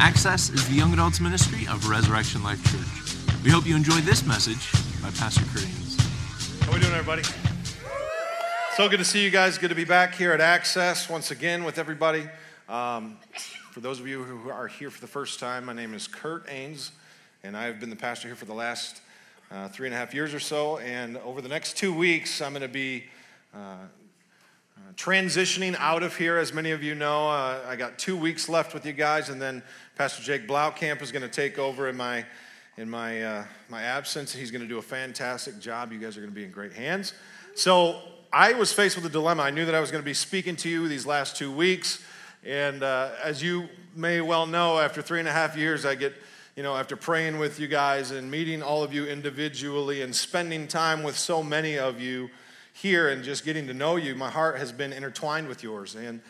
Access is the young adults ministry of Resurrection Life Church. We hope you enjoy this message by Pastor Kurt Ains. How we doing, everybody? So good to see you guys. Good to be back here at Access once again with everybody. Um, for those of you who are here for the first time, my name is Kurt Ains, and I have been the pastor here for the last uh, three and a half years or so. And over the next two weeks, I'm going to be uh, uh, transitioning out of here. As many of you know, uh, I got two weeks left with you guys, and then Pastor Jake Blaukamp is going to take over in my in my uh, my absence. He's going to do a fantastic job. You guys are going to be in great hands. So I was faced with a dilemma. I knew that I was going to be speaking to you these last two weeks, and uh, as you may well know, after three and a half years, I get you know after praying with you guys and meeting all of you individually and spending time with so many of you here and just getting to know you, my heart has been intertwined with yours and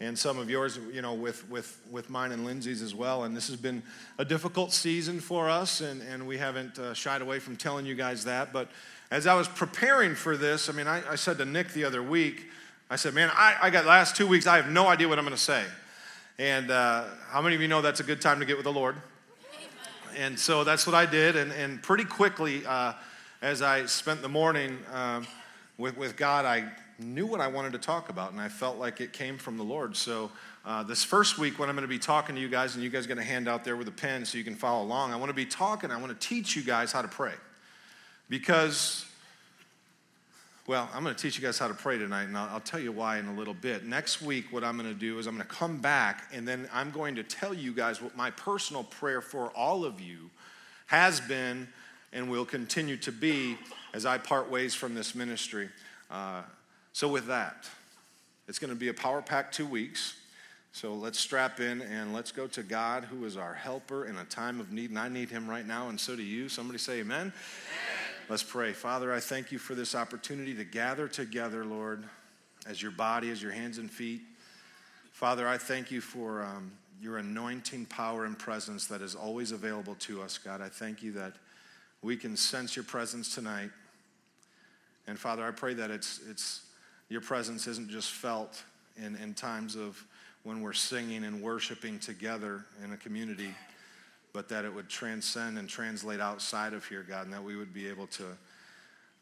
and some of yours, you know, with, with, with mine and Lindsay's as well. And this has been a difficult season for us, and, and we haven't uh, shied away from telling you guys that. But as I was preparing for this, I mean, I, I said to Nick the other week, I said, man, I, I got last two weeks, I have no idea what I'm going to say. And uh, how many of you know that's a good time to get with the Lord? And so that's what I did. And, and pretty quickly, uh, as I spent the morning uh, with, with God, I knew what I wanted to talk about, and I felt like it came from the Lord. So, uh, this first week, when I'm going to be talking to you guys, and you guys going to hand out there with a pen so you can follow along, I want to be talking, I want to teach you guys how to pray. Because, well, I'm going to teach you guys how to pray tonight, and I'll, I'll tell you why in a little bit. Next week, what I'm going to do is I'm going to come back, and then I'm going to tell you guys what my personal prayer for all of you has been and will continue to be as I part ways from this ministry. Uh, so, with that, it's going to be a power pack two weeks. So, let's strap in and let's go to God, who is our helper in a time of need. And I need him right now, and so do you. Somebody say, Amen. amen. Let's pray. Father, I thank you for this opportunity to gather together, Lord, as your body, as your hands and feet. Father, I thank you for um, your anointing power and presence that is always available to us, God. I thank you that we can sense your presence tonight. And Father, I pray that it's, it's your presence isn't just felt in, in times of when we're singing and worshiping together in a community, but that it would transcend and translate outside of here, God, and that we would be able to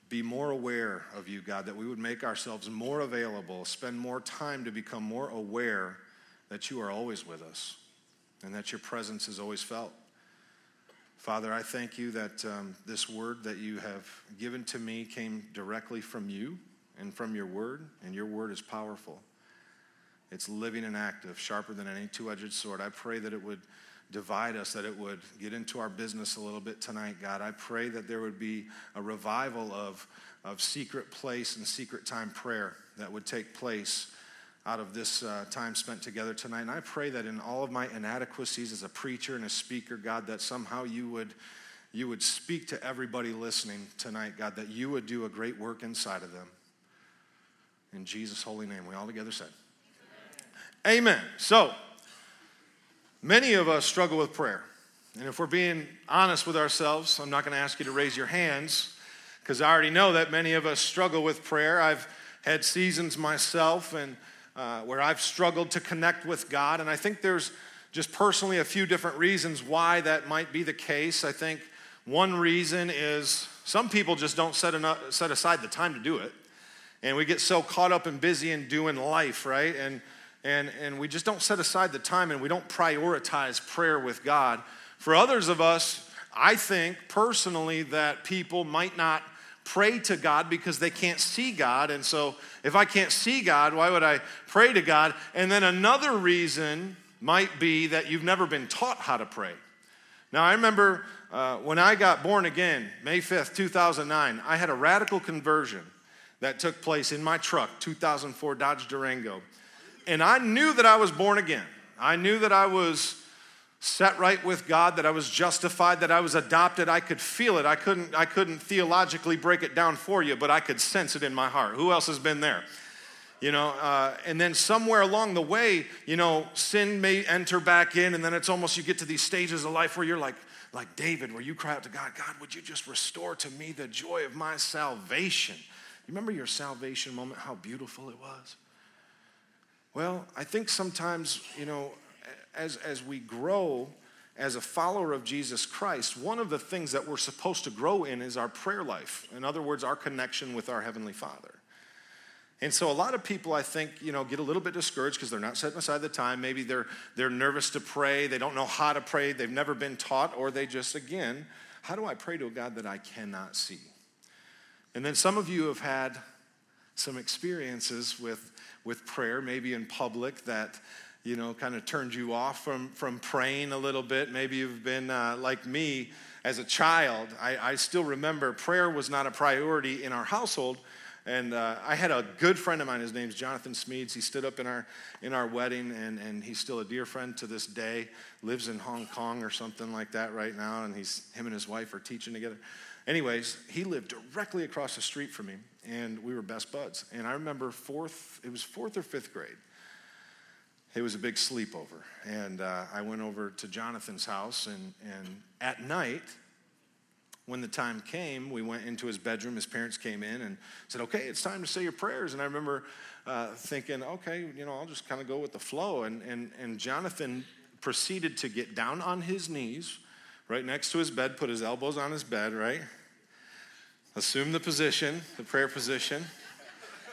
be more aware of you, God, that we would make ourselves more available, spend more time to become more aware that you are always with us and that your presence is always felt. Father, I thank you that um, this word that you have given to me came directly from you and from your word, and your word is powerful. It's living and active, sharper than any two edged sword. I pray that it would divide us, that it would get into our business a little bit tonight, God. I pray that there would be a revival of, of secret place and secret time prayer that would take place out of this uh, time spent together tonight. And I pray that in all of my inadequacies as a preacher and a speaker, God, that somehow you would you would speak to everybody listening tonight, God, that you would do a great work inside of them. In Jesus' holy name, we all together said, Amen. Amen. So, many of us struggle with prayer. And if we're being honest with ourselves, I'm not going to ask you to raise your hands because I already know that many of us struggle with prayer. I've had seasons myself and uh, where I've struggled to connect with God, and I think there's just personally a few different reasons why that might be the case. I think one reason is some people just don't set, enough, set aside the time to do it and we get so caught up and busy and doing life, right? And and and we just don't set aside the time and we don't prioritize prayer with God. For others of us, I think personally that people might not pray to God because they can't see God. And so if I can't see God, why would I pray to God? And then another reason might be that you've never been taught how to pray. Now, I remember uh, when I got born again, May 5th, 2009, I had a radical conversion that took place in my truck, 2004 Dodge Durango. And I knew that I was born again. I knew that I was set right with God, that I was justified, that I was adopted. I could feel it. I couldn't, I couldn't theologically break it down for you, but I could sense it in my heart. Who else has been there? You know, uh, and then somewhere along the way, you know, sin may enter back in, and then it's almost you get to these stages of life where you're like, like David, where you cry out to God, God, would you just restore to me the joy of my salvation? Remember your salvation moment, how beautiful it was? Well, I think sometimes, you know, as, as we grow as a follower of Jesus Christ, one of the things that we're supposed to grow in is our prayer life. In other words, our connection with our Heavenly Father. And so a lot of people, I think, you know, get a little bit discouraged because they're not setting aside the time. Maybe they're, they're nervous to pray. They don't know how to pray. They've never been taught, or they just, again, how do I pray to a God that I cannot see? And then some of you have had some experiences with, with prayer, maybe in public, that, you know, kind of turned you off from, from praying a little bit. Maybe you've been uh, like me as a child. I, I still remember prayer was not a priority in our household and uh, I had a good friend of mine. His name's Jonathan Smeads. He stood up in our in our wedding, and, and he's still a dear friend to this day. Lives in Hong Kong or something like that right now, and he's him and his wife are teaching together. Anyways, he lived directly across the street from me, and we were best buds. And I remember fourth, it was fourth or fifth grade. It was a big sleepover, and uh, I went over to Jonathan's house, and and at night when the time came, we went into his bedroom. His parents came in and said, Okay, it's time to say your prayers. And I remember uh, thinking, Okay, you know, I'll just kind of go with the flow. And, and, and Jonathan proceeded to get down on his knees right next to his bed, put his elbows on his bed, right? Assume the position, the prayer position,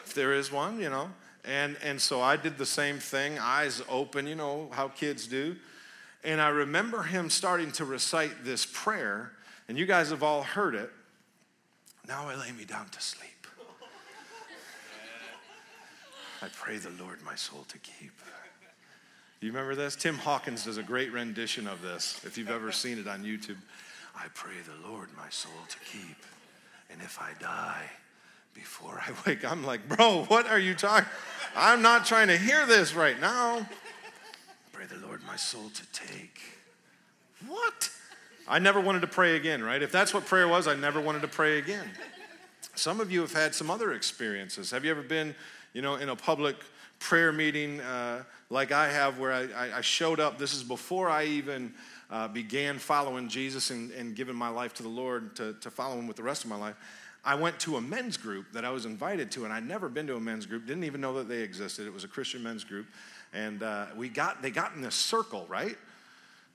if there is one, you know. And, and so I did the same thing, eyes open, you know how kids do. And I remember him starting to recite this prayer and you guys have all heard it. Now I lay me down to sleep. I pray the Lord my soul to keep. You remember this? Tim Hawkins does a great rendition of this, if you've ever seen it on YouTube. I pray the Lord my soul to keep. And if I die before I wake, I'm like, bro, what are you talking? I'm not trying to hear this right now. Pray the Lord my soul to take. What? I never wanted to pray again, right? If that's what prayer was, I never wanted to pray again. Some of you have had some other experiences. Have you ever been, you know, in a public prayer meeting uh, like I have where I, I, showed up? This is before I even uh, began following Jesus and, and giving my life to the Lord to, to follow Him with the rest of my life. I went to a men's group that I was invited to, and I'd never been to a men's group, didn't even know that they existed. It was a Christian men's group. And uh, we got, they got in this circle, right?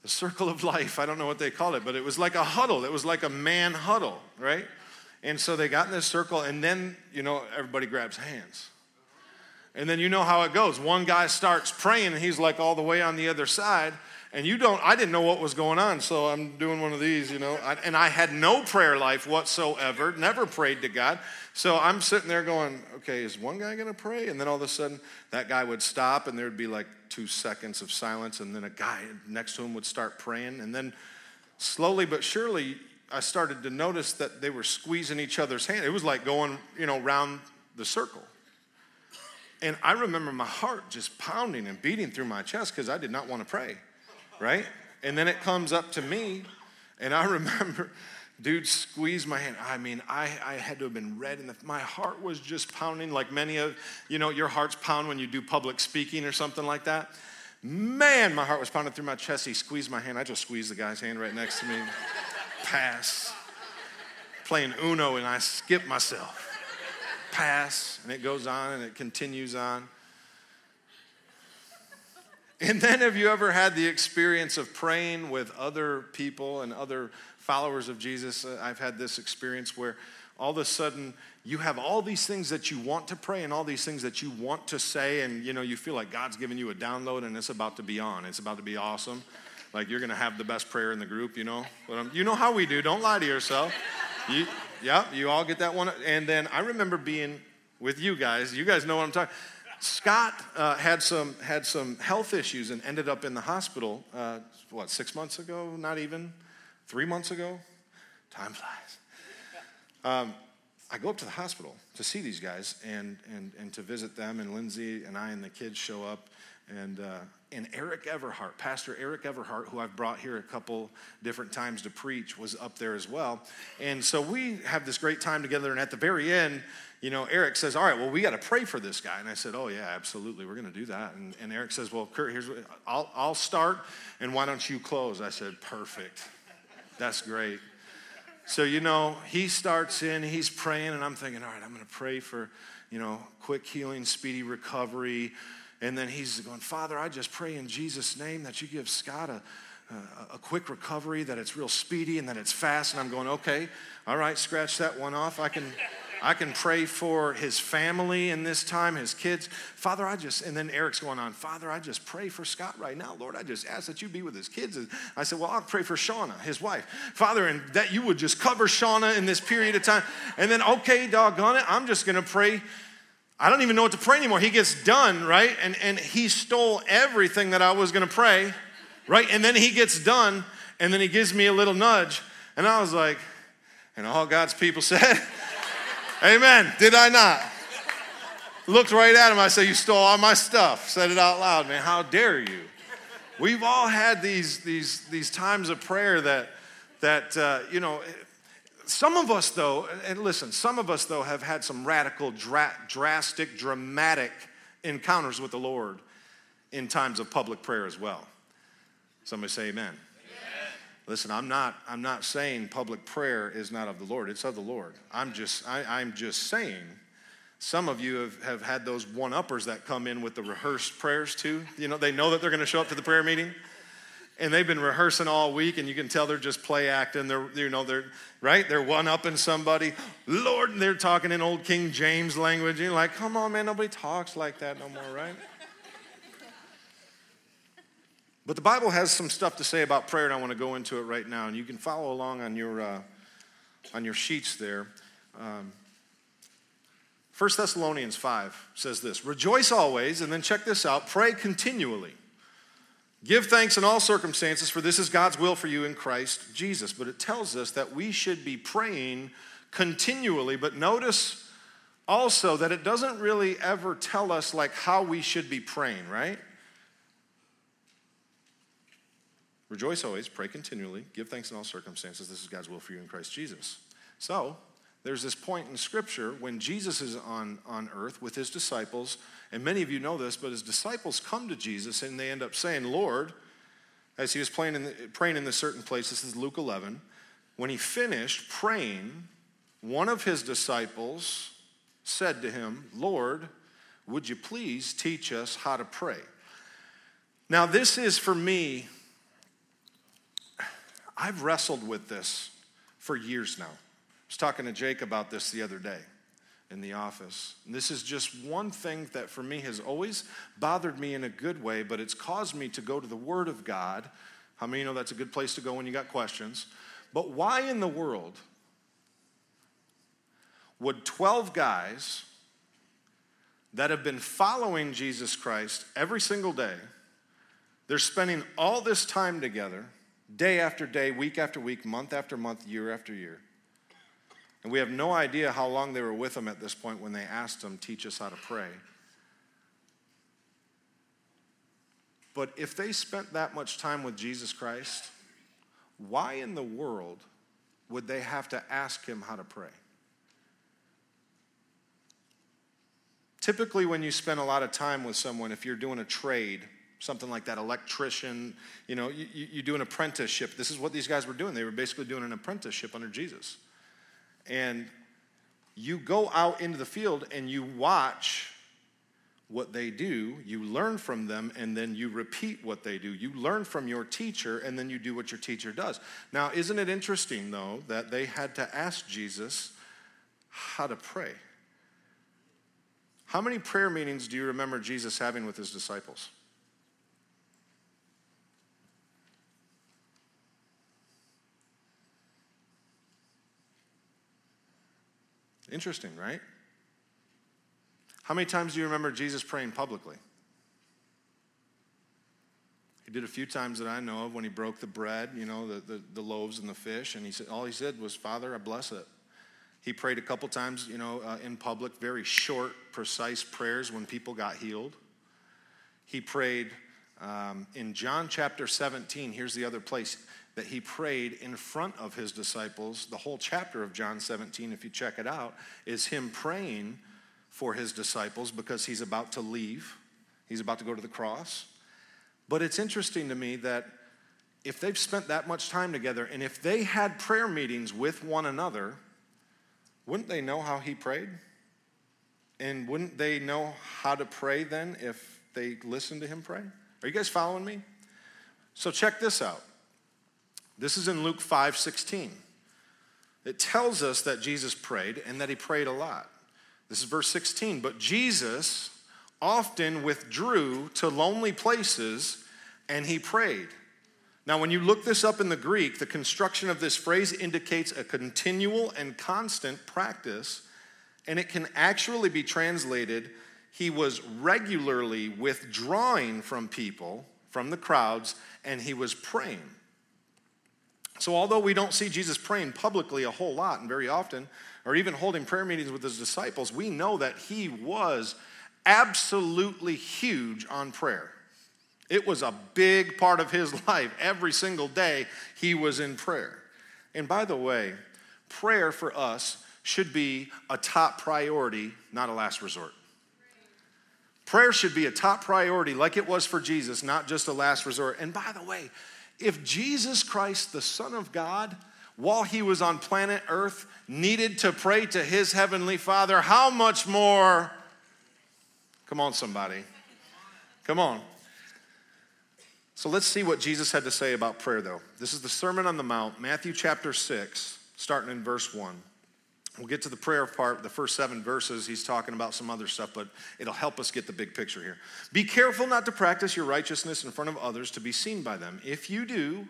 the circle of life. I don't know what they called it, but it was like a huddle. It was like a man huddle, right? And so they got in this circle, and then, you know, everybody grabs hands. And then you know how it goes. One guy starts praying, and he's like all the way on the other side. And you don't, I didn't know what was going on, so I'm doing one of these, you know. I, and I had no prayer life whatsoever, never prayed to God. So I'm sitting there going, okay, is one guy going to pray? And then all of a sudden, that guy would stop, and there'd be like two seconds of silence, and then a guy next to him would start praying. And then slowly but surely, I started to notice that they were squeezing each other's hand. It was like going, you know, round the circle. And I remember my heart just pounding and beating through my chest because I did not want to pray right? And then it comes up to me, and I remember, dude squeezed my hand. I mean, I, I had to have been red, and my heart was just pounding like many of, you know, your hearts pound when you do public speaking or something like that. Man, my heart was pounding through my chest. He squeezed my hand. I just squeezed the guy's hand right next to me. Pass. Playing Uno, and I skip myself. Pass. And it goes on and it continues on. And then, have you ever had the experience of praying with other people and other followers of Jesus? Uh, I've had this experience where all of a sudden you have all these things that you want to pray and all these things that you want to say, and you know, you feel like God's giving you a download and it's about to be on. It's about to be awesome. Like you're going to have the best prayer in the group, you know? But You know how we do. Don't lie to yourself. You, yeah, you all get that one. And then I remember being with you guys. You guys know what I'm talking Scott uh, had, some, had some health issues and ended up in the hospital, uh, what, six months ago? Not even? Three months ago? Time flies. Um, I go up to the hospital to see these guys and, and, and to visit them, and Lindsay and I and the kids show up. And, uh, and Eric Everhart, Pastor Eric Everhart, who I've brought here a couple different times to preach, was up there as well. And so we have this great time together. And at the very end, you know, Eric says, All right, well, we got to pray for this guy. And I said, Oh, yeah, absolutely. We're going to do that. And, and Eric says, Well, Kurt, here's what I'll, I'll start, and why don't you close? I said, Perfect. That's great. So, you know, he starts in, he's praying, and I'm thinking, All right, I'm going to pray for, you know, quick healing, speedy recovery, And then he's going, Father, I just pray in Jesus' name that you give Scott a, a, a, quick recovery, that it's real speedy and that it's fast. And I'm going, okay, all right, scratch that one off. I can, I can pray for his family in this time, his kids. Father, I just, and then Eric's going on, Father, I just pray for Scott right now. Lord, I just ask that you be with his kids. I said, Well, I'll pray for Shauna, his wife. Father, and that you would just cover Shauna in this period of time. And then, okay, doggone it, I'm just going to pray. I don't even know what to pray anymore. He gets done, right? And, and he stole everything that I was going to pray, right? And then he gets done, and then he gives me a little nudge. And I was like, and all God's people said, Amen. Did I not? Looked right at him. I said, You stole all my stuff. Said it out loud, man. How dare you? We've all had these, these, these times of prayer that, that uh, you know, some of us, though, and listen, some of us, though, have had some radical, dra- drastic, dramatic encounters with the Lord in times of public prayer as well. Somebody say amen. Listen, I'm not, I'm not saying public prayer is not of the Lord. It's of the Lord. I'm just, I, am just saying some of you have, have had those one-uppers that come in with the rehearsed prayers too. You know, they know that they're going to show up to the prayer meeting. And they've been rehearsing all week, and you can tell they're just play acting. They're, you know, they're right. They're one upping somebody. Lord, and they're talking in old King James language. You're like, come on, man, nobody talks like that no more, right? But the Bible has some stuff to say about prayer, and I want to go into it right now. And you can follow along on your, uh, on your sheets there. Um, 1 Thessalonians 5 says this Rejoice always, and then check this out pray continually. Give thanks in all circumstances, for this is God's will for you in Christ Jesus. But it tells us that we should be praying continually. But notice also that it doesn't really ever tell us like how we should be praying, right? Rejoice always, pray continually, give thanks in all circumstances. This is God's will for you in Christ Jesus. So, there's this point in Scripture when Jesus is on, on earth with his disciples, and many of you know this, but his disciples come to Jesus and they end up saying, Lord, as he was praying in, the, praying in this certain place, this is Luke 11, when he finished praying, one of his disciples said to him, Lord, would you please teach us how to pray? Now, this is for me I've wrestled with this for years now. I was talking to Jake about this the other day in the office. And this is just one thing that for me has always bothered me in a good way, but it's caused me to go to the Word of God. How many know that's a good place to go when you got questions? But why in the world would 12 guys that have been following Jesus Christ every single day, they're spending all this time together, day after day, week after week, month after month, year after year. And we have no idea how long they were with him at this point when they asked him, Teach us how to pray. But if they spent that much time with Jesus Christ, why in the world would they have to ask him how to pray? Typically, when you spend a lot of time with someone, if you're doing a trade, something like that, electrician, you know, you, you do an apprenticeship. This is what these guys were doing. They were basically doing an apprenticeship under Jesus. And you go out into the field and you watch what they do, you learn from them, and then you repeat what they do. You learn from your teacher, and then you do what your teacher does. Now, isn't it interesting, though, that they had to ask Jesus how to pray? How many prayer meetings do you remember Jesus having with his disciples? Interesting, right? How many times do you remember Jesus praying publicly? He did a few times that I know of when he broke the bread, you know, the, the, the loaves and the fish, and he said all he said was, Father, I bless it. He prayed a couple times, you know, uh, in public, very short, precise prayers when people got healed. He prayed um, in John chapter 17. Here's the other place that he prayed in front of his disciples. The whole chapter of John 17, if you check it out, is him praying for his disciples because he's about to leave. He's about to go to the cross. But it's interesting to me that if they've spent that much time together and if they had prayer meetings with one another, wouldn't they know how he prayed? And wouldn't they know how to pray then if they listened to him pray? Are you guys following me? So check this out. This is in Luke 5 16. It tells us that Jesus prayed and that he prayed a lot. This is verse 16. But Jesus often withdrew to lonely places and he prayed. Now, when you look this up in the Greek, the construction of this phrase indicates a continual and constant practice, and it can actually be translated he was regularly withdrawing from people, from the crowds, and he was praying. So, although we don't see Jesus praying publicly a whole lot and very often, or even holding prayer meetings with his disciples, we know that he was absolutely huge on prayer. It was a big part of his life. Every single day, he was in prayer. And by the way, prayer for us should be a top priority, not a last resort. Prayer should be a top priority, like it was for Jesus, not just a last resort. And by the way, if Jesus Christ, the Son of God, while he was on planet Earth, needed to pray to his heavenly Father, how much more? Come on, somebody. Come on. So let's see what Jesus had to say about prayer, though. This is the Sermon on the Mount, Matthew chapter 6, starting in verse 1. We'll get to the prayer part, the first seven verses. He's talking about some other stuff, but it'll help us get the big picture here. Be careful not to practice your righteousness in front of others to be seen by them. If you do,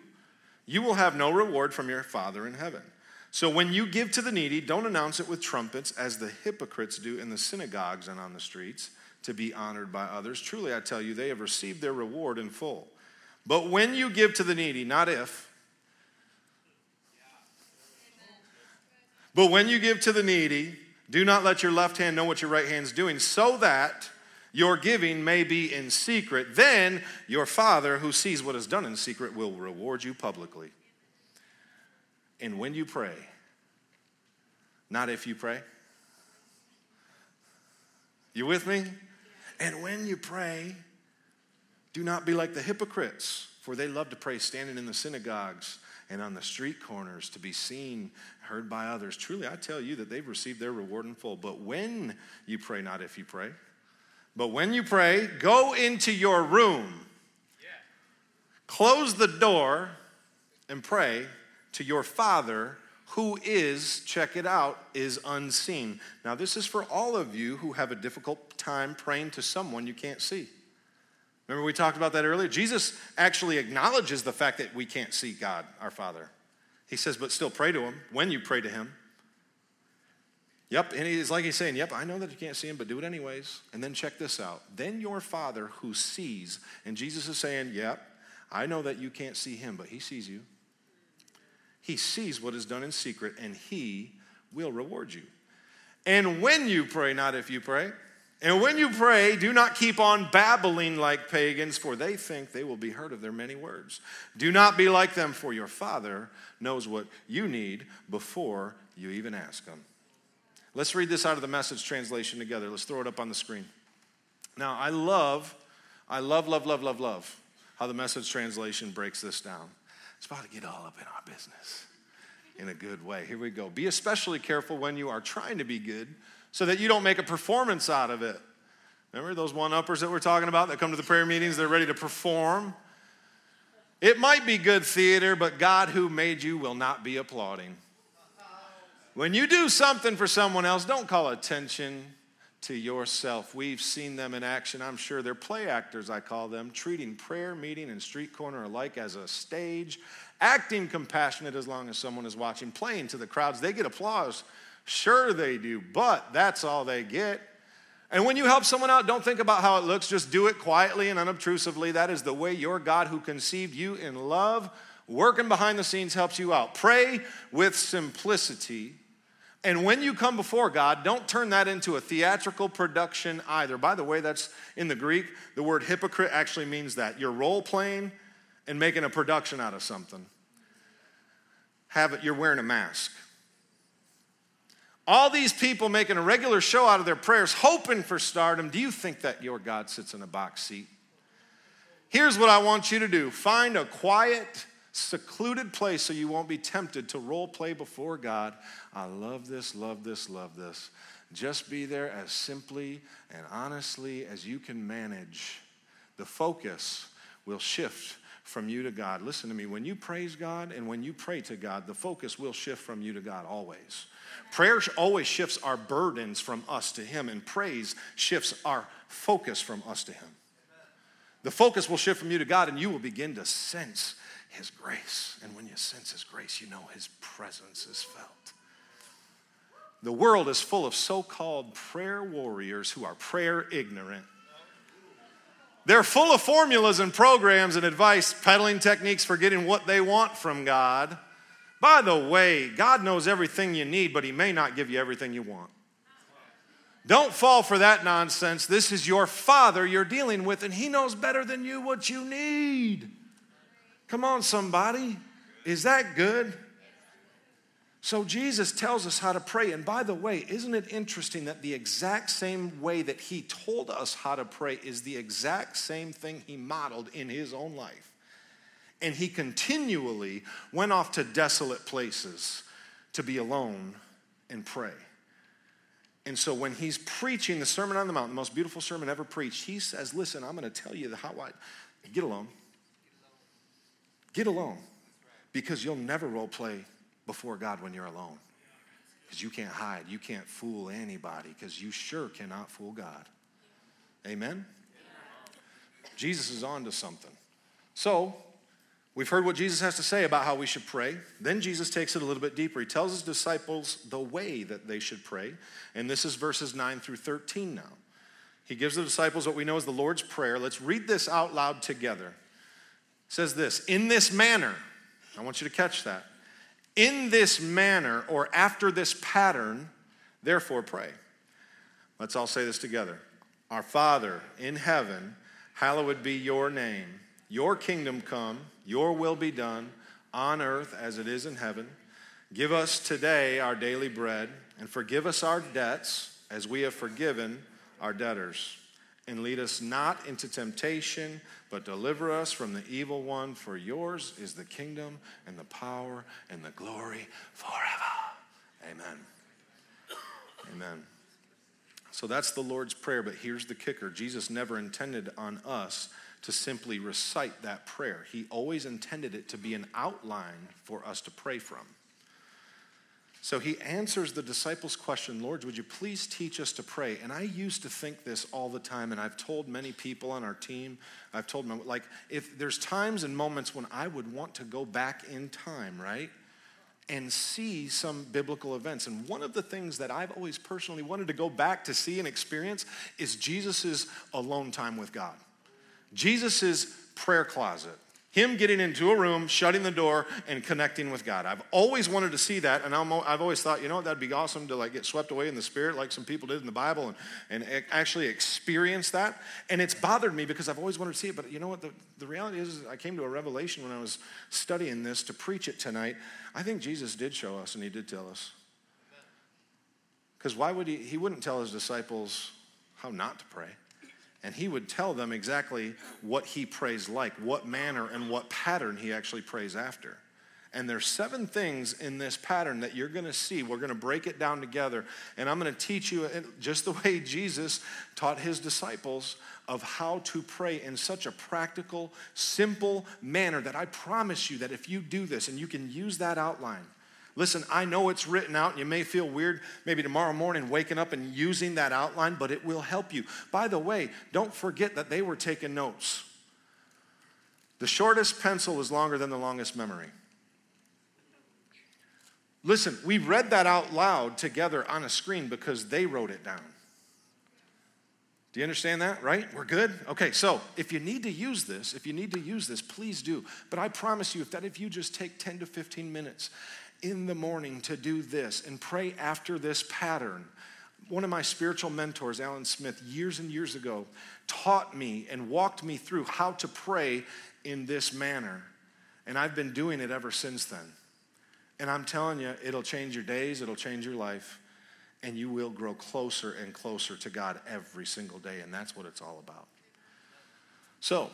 you will have no reward from your Father in heaven. So when you give to the needy, don't announce it with trumpets as the hypocrites do in the synagogues and on the streets to be honored by others. Truly, I tell you, they have received their reward in full. But when you give to the needy, not if, but when you give to the needy, do not let your left hand know what your right hand is doing, so that your giving may be in secret. Then your Father, who sees what is done in secret, will reward you publicly. And when you pray, not if you pray. You with me? And when you pray, do not be like the hypocrites, for they love to pray standing in the synagogues and on the street corners to be seen, heard by others. Truly, I tell you that they've received their reward in full. But when you pray, not if you pray, but when you pray, go into your room, close the door, and pray to your Father who is, check it out, is unseen. Now, this is for all of you who have a difficult time praying to someone you can't see. Remember, we talked about that earlier? Jesus actually acknowledges the fact that we can't see God, our Father. He says, but still pray to Him when you pray to Him. Yep, and he's like he's saying, Yep, I know that you can't see him, but do it anyways. And then check this out. Then your Father who sees, and Jesus is saying, Yep, I know that you can't see him, but he sees you. He sees what is done in secret, and he will reward you. And when you pray, not if you pray, and when you pray, do not keep on babbling like pagans, for they think they will be heard of their many words. Do not be like them, for your Father knows what you need before you even ask Him. Let's read this out of the message translation together. Let's throw it up on the screen. Now, I love, I love, love, love, love, love how the message translation breaks this down. It's about to get all up in our business in a good way. Here we go. Be especially careful when you are trying to be good so that you don't make a performance out of it. Remember those one uppers that we're talking about that come to the prayer meetings? They're ready to perform. It might be good theater, but God who made you will not be applauding. When you do something for someone else, don't call attention to yourself. We've seen them in action. I'm sure they're play actors, I call them, treating prayer meeting and street corner alike as a stage, acting compassionate as long as someone is watching, playing to the crowds. They get applause Sure, they do, but that's all they get. And when you help someone out, don't think about how it looks, just do it quietly and unobtrusively. That is the way your God, who conceived you in love, working behind the scenes, helps you out. Pray with simplicity. And when you come before God, don't turn that into a theatrical production either. By the way, that's in the Greek. The word hypocrite actually means that. You're role playing and making a production out of something. Have it, you're wearing a mask. All these people making a regular show out of their prayers, hoping for stardom. Do you think that your God sits in a box seat? Here's what I want you to do find a quiet, secluded place so you won't be tempted to role play before God. I love this, love this, love this. Just be there as simply and honestly as you can manage the focus will shift from you to God. Listen to me. When you praise God and when you pray to God, the focus will shift from you to God always. Prayer always shifts our burdens from us to Him, and praise shifts our focus from us to Him. The focus will shift from you to God, and you will begin to sense His grace. And when you sense His grace, you know His presence is felt. The world is full of so called prayer warriors who are prayer ignorant. They're full of formulas and programs and advice, peddling techniques for getting what they want from God. By the way, God knows everything you need, but He may not give you everything you want. Don't fall for that nonsense. This is your Father you're dealing with, and He knows better than you what you need. Come on, somebody. Is that good? So Jesus tells us how to pray. And by the way, isn't it interesting that the exact same way that he told us how to pray is the exact same thing he modeled in his own life? And he continually went off to desolate places to be alone and pray. And so when he's preaching the Sermon on the Mount, the most beautiful sermon ever preached, he says, Listen, I'm going to tell you the how I get alone. Get alone. Because you'll never role play before God when you're alone. Because you can't hide. You can't fool anybody because you sure cannot fool God. Amen? Jesus is on to something. So, we've heard what Jesus has to say about how we should pray. Then Jesus takes it a little bit deeper. He tells his disciples the way that they should pray. And this is verses 9 through 13 now. He gives the disciples what we know as the Lord's Prayer. Let's read this out loud together. It says this In this manner, I want you to catch that. In this manner or after this pattern, therefore pray. Let's all say this together. Our Father in heaven, hallowed be your name. Your kingdom come, your will be done on earth as it is in heaven. Give us today our daily bread and forgive us our debts as we have forgiven our debtors. And lead us not into temptation but deliver us from the evil one, for yours is the kingdom and the power and the glory forever. Amen. Amen. So that's the Lord's Prayer, but here's the kicker Jesus never intended on us to simply recite that prayer, He always intended it to be an outline for us to pray from. So he answers the disciples' question, Lord, would you please teach us to pray? And I used to think this all the time, and I've told many people on our team, I've told them, like, if there's times and moments when I would want to go back in time, right? And see some biblical events. And one of the things that I've always personally wanted to go back to see and experience is Jesus' alone time with God. Jesus' prayer closet. Him getting into a room, shutting the door, and connecting with God. I've always wanted to see that, and i have always thought, you know, that'd be awesome to like get swept away in the Spirit, like some people did in the Bible, and, and actually experience that. And it's bothered me because I've always wanted to see it. But you know what? The, the reality is, I came to a revelation when I was studying this to preach it tonight. I think Jesus did show us, and He did tell us. Because why would He? He wouldn't tell His disciples how not to pray and he would tell them exactly what he prays like, what manner and what pattern he actually prays after. And there's seven things in this pattern that you're going to see. We're going to break it down together, and I'm going to teach you just the way Jesus taught his disciples of how to pray in such a practical, simple manner that I promise you that if you do this and you can use that outline, Listen, I know it's written out, and you may feel weird maybe tomorrow morning waking up and using that outline, but it will help you. By the way, don't forget that they were taking notes. The shortest pencil is longer than the longest memory. Listen, we read that out loud together on a screen because they wrote it down. Do you understand that, right? We're good? Okay, so if you need to use this, if you need to use this, please do. But I promise you, if that if you just take 10 to 15 minutes in the morning to do this and pray after this pattern. One of my spiritual mentors, Alan Smith, years and years ago, taught me and walked me through how to pray in this manner. And I've been doing it ever since then. And I'm telling you, it'll change your days, it'll change your life, and you will grow closer and closer to God every single day. And that's what it's all about. So,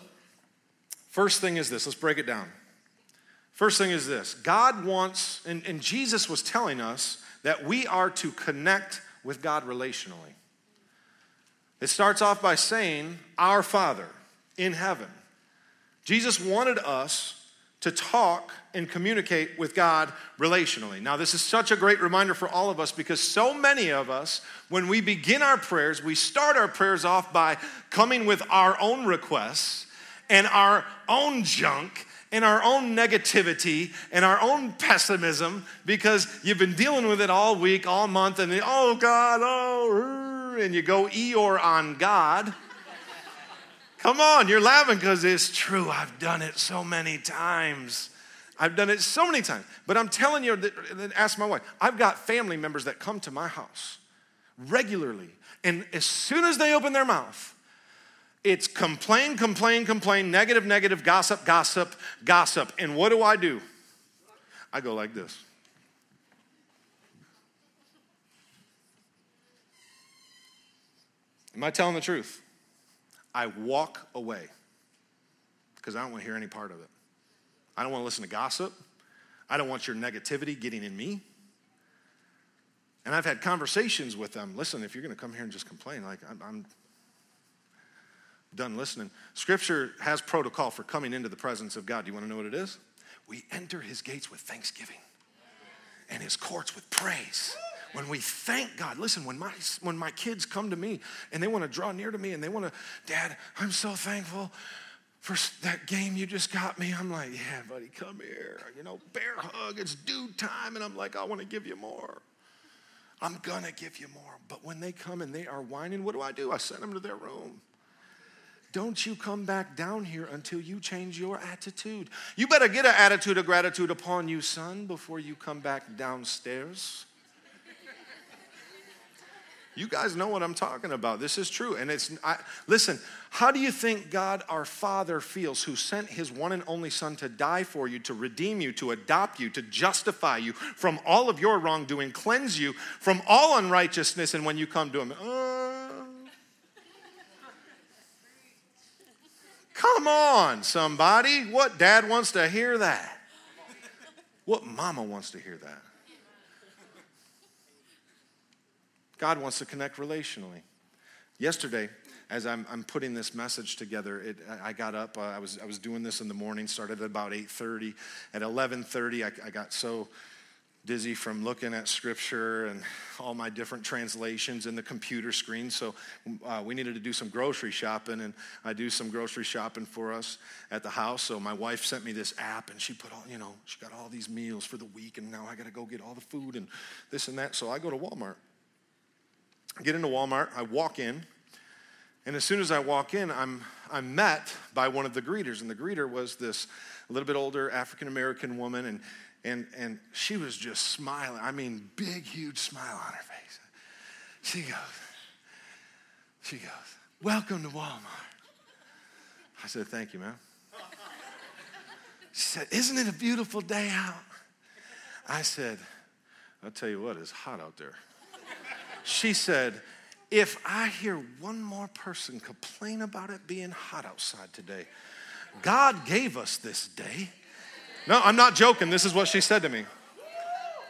first thing is this let's break it down. First thing is this God wants, and, and Jesus was telling us that we are to connect with God relationally. It starts off by saying, Our Father. in heaven. Jesus wanted us to talk and communicate with God relationally. Now, this is such a great reminder for all of us because so many of us, when we begin our prayers, we start our prayers off by coming with our own requests and our own junk and our own negativity and our own pessimism because you've been dealing with it all week, all month, and oh God, oh, and you go Eeyore on God. Come on, you're laughing because it's true. I've done it so many times. I've done it so many times. But I'm telling you, ask my wife. I've got family members that come to my house regularly. And as soon as they open their mouth, it's complain, complain, complain, negative, negative, gossip, gossip, gossip. And what do I do? I go like this. Am I telling the truth? I walk away because I don't want to hear any part of it. I don't want to listen to gossip. I don't want your negativity getting in me. And I've had conversations with them. Listen, if you're going to come here and just complain, like I'm, I'm done listening. Scripture has protocol for coming into the presence of God. Do you want to know what it is? We enter his gates with thanksgiving and his courts with praise when we thank God. Listen, when my, when my kids come to me and they want to draw near to me and they want to, Dad, I'm so thankful for that game you just got me. I'm like, yeah, buddy, come here. You know, bear hug, it's due time. And I'm like, I want to give you more. I'm going to give you more. But when they come and they are whining, what do I do? I send them to their room. Don't you come back down here until you change your attitude. You better get an attitude of gratitude upon you, son, before you come back downstairs. You guys know what I'm talking about. This is true. And it's, I, listen, how do you think God our Father feels who sent his one and only Son to die for you, to redeem you, to adopt you, to justify you from all of your wrongdoing, cleanse you from all unrighteousness, and when you come to him, uh, come on, somebody. What dad wants to hear that? What mama wants to hear that? God wants to connect relationally. Yesterday, as I'm, I'm putting this message together, it, I got up. Uh, I was I was doing this in the morning. Started at about 8:30. At 11:30, I, I got so dizzy from looking at scripture and all my different translations in the computer screen. So uh, we needed to do some grocery shopping, and I do some grocery shopping for us at the house. So my wife sent me this app, and she put all, you know, she got all these meals for the week, and now I got to go get all the food and this and that. So I go to Walmart. I get into Walmart, I walk in, and as soon as I walk in, I'm, I'm met by one of the greeters. And the greeter was this a little bit older African American woman, and, and, and she was just smiling. I mean, big, huge smile on her face. She goes, she goes, Welcome to Walmart. I said, Thank you, ma'am. She said, Isn't it a beautiful day out? I said, I'll tell you what, it's hot out there. She said, if I hear one more person complain about it being hot outside today, God gave us this day. No, I'm not joking. This is what she said to me.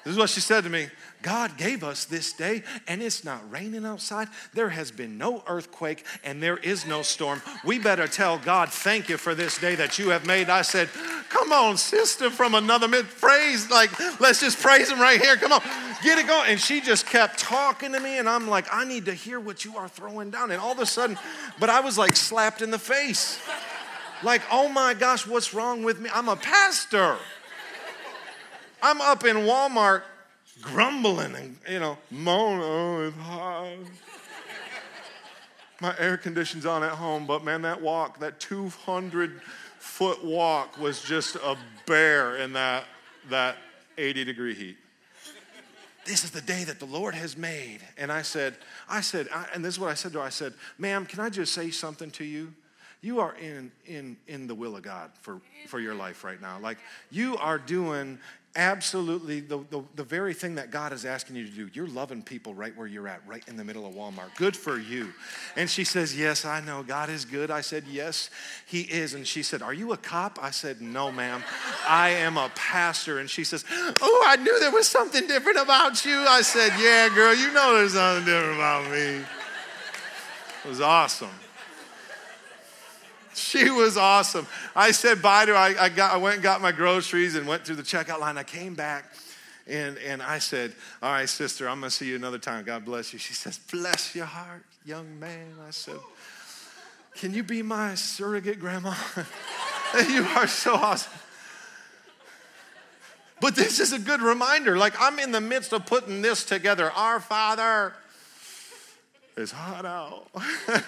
This is what she said to me. God gave us this day, and it's not raining outside. There has been no earthquake, and there is no storm. We better tell God, thank you for this day that you have made. I said, Come on, sister from another mid praise. Like, let's just praise him right here. Come on, get it going. And she just kept talking to me, and I'm like, I need to hear what you are throwing down. And all of a sudden, but I was like slapped in the face. Like, oh my gosh, what's wrong with me? I'm a pastor. I'm up in Walmart grumbling and, you know, moaning, oh, it's hot. My air conditioning's on at home, but man, that walk, that 200 foot walk was just a bear in that, that 80 degree heat. This is the day that the Lord has made. And I said, I said, I, and this is what I said to her I said, ma'am, can I just say something to you? You are in, in, in the will of God for, for your life right now. Like, you are doing absolutely the, the, the, very thing that God is asking you to do. You're loving people right where you're at, right in the middle of Walmart. Good for you. And she says, Yes, I know. God is good. I said, Yes, He is. And she said, Are you a cop? I said, No, ma'am. I am a pastor. And she says, Oh, I knew there was something different about you. I said, Yeah, girl, you know there's something different about me. It was awesome. She was awesome. I said bye to her. I, I, got, I went and got my groceries and went through the checkout line. I came back and, and I said, All right, sister, I'm going to see you another time. God bless you. She says, Bless your heart, young man. I said, Can you be my surrogate grandma? you are so awesome. But this is a good reminder. Like, I'm in the midst of putting this together. Our Father is hot out.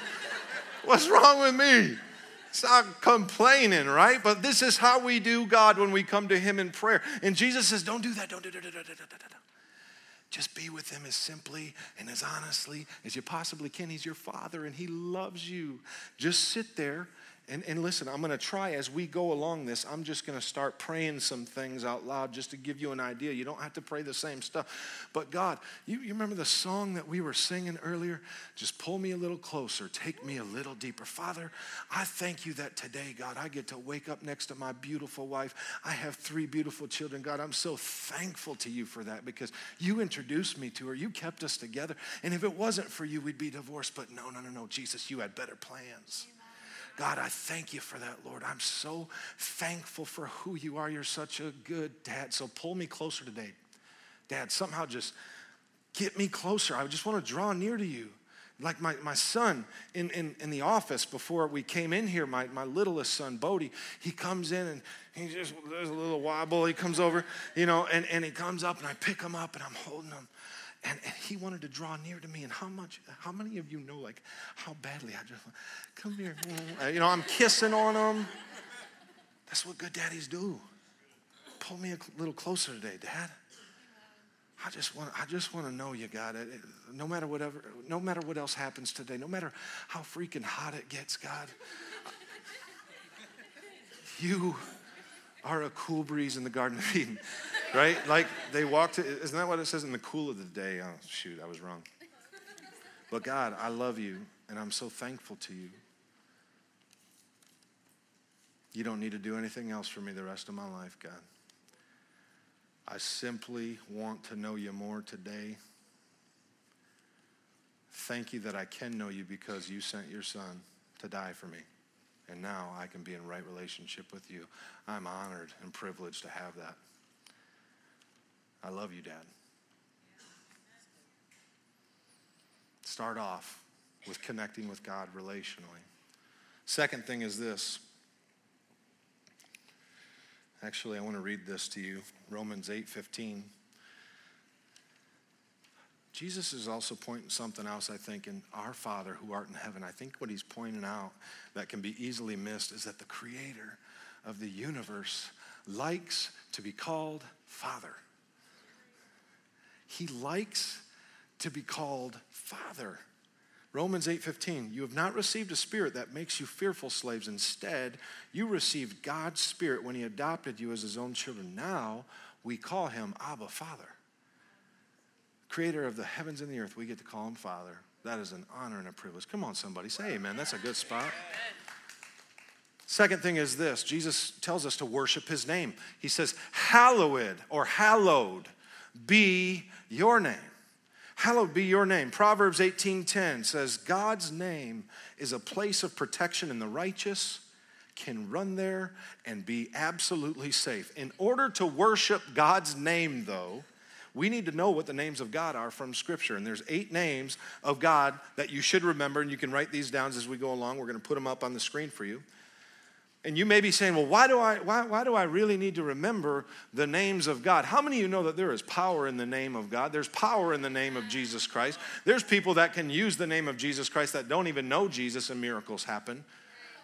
What's wrong with me? Not complaining, right? But this is how we do God when we come to Him in prayer. And Jesus says, Don't do that. Don't do that. Just be with Him as simply and as honestly as you possibly can. He's your Father and He loves you. Just sit there and, and listen, I'm going to try as we go along this, I'm just going to start praying some things out loud just to give you an idea. You don't have to pray the same stuff. But God, you, you remember the song that we were singing earlier? Just pull me a little closer, take me a little deeper. Father, I thank you that today, God, I get to wake up next to my beautiful wife. I have three beautiful children. God, I'm so thankful to you for that because you introduced me to her. You kept us together. And if it wasn't for you, we'd be divorced. But no, no, no, no, Jesus, you had better plans. God, I thank you for that, Lord. I'm so thankful for who you are. You're such a good dad. So pull me closer today. Dad, somehow just get me closer. I just want to draw near to you. Like my, my son in, in, in the office before we came in here, my, my littlest son, Bodie, he comes in and he just, there's a little wobble. He comes over, you know, and, and he comes up and I pick him up and I'm holding him. And, and, he wanted to draw near to me. And how much, how many of you know, like, how badly I just, come here. Uh, you know, I'm kissing on him. That's what good daddies do. Pull me a little closer today, Dad. I just want, I just want to know you, God. No matter whatever, no matter what else happens today, no matter how freaking hot it gets, God, you are a cool breeze in the Garden of Eden right? Like they walked, isn't that what it says in the cool of the day? Oh, shoot, I was wrong. But God, I love you and I'm so thankful to you. You don't need to do anything else for me the rest of my life, God. I simply want to know you more today. Thank you that I can know you because you sent your son to die for me. And now I can be in right relationship with you. I'm honored and privileged to have that. I love you, Dad. Start off with connecting with God relationally. Second thing is this. Actually, I want to read this to you. Romans 8:15. Jesus is also pointing something else, I think, in our Father who art in heaven. I think what he's pointing out that can be easily missed is that the creator of the universe likes to be called Father. He likes to be called Father. Romans 8:15 You have not received a spirit that makes you fearful slaves. Instead you received God's spirit when he adopted you as his own children. Now we call him Abba Father. Creator of the heavens and the earth we get to call him Father. That is an honor and a privilege. Come on somebody say amen. That's a good spot. Second thing is this. Jesus tells us to worship his name. He says, Hallowed or hallowed be your name. Hallowed be your name. Proverbs 18:10 says God's name is a place of protection and the righteous can run there and be absolutely safe. In order to worship God's name though, we need to know what the names of God are from Scripture. And there's eight names of God that you should remember, and you can write these down as we go along. We're going to put them up on the screen for you. And you may be saying, well, why do, I, why, why do I really need to remember the names of God? How many of you know that there is power in the name of God? There's power in the name of Jesus Christ. There's people that can use the name of Jesus Christ that don't even know Jesus and miracles happen.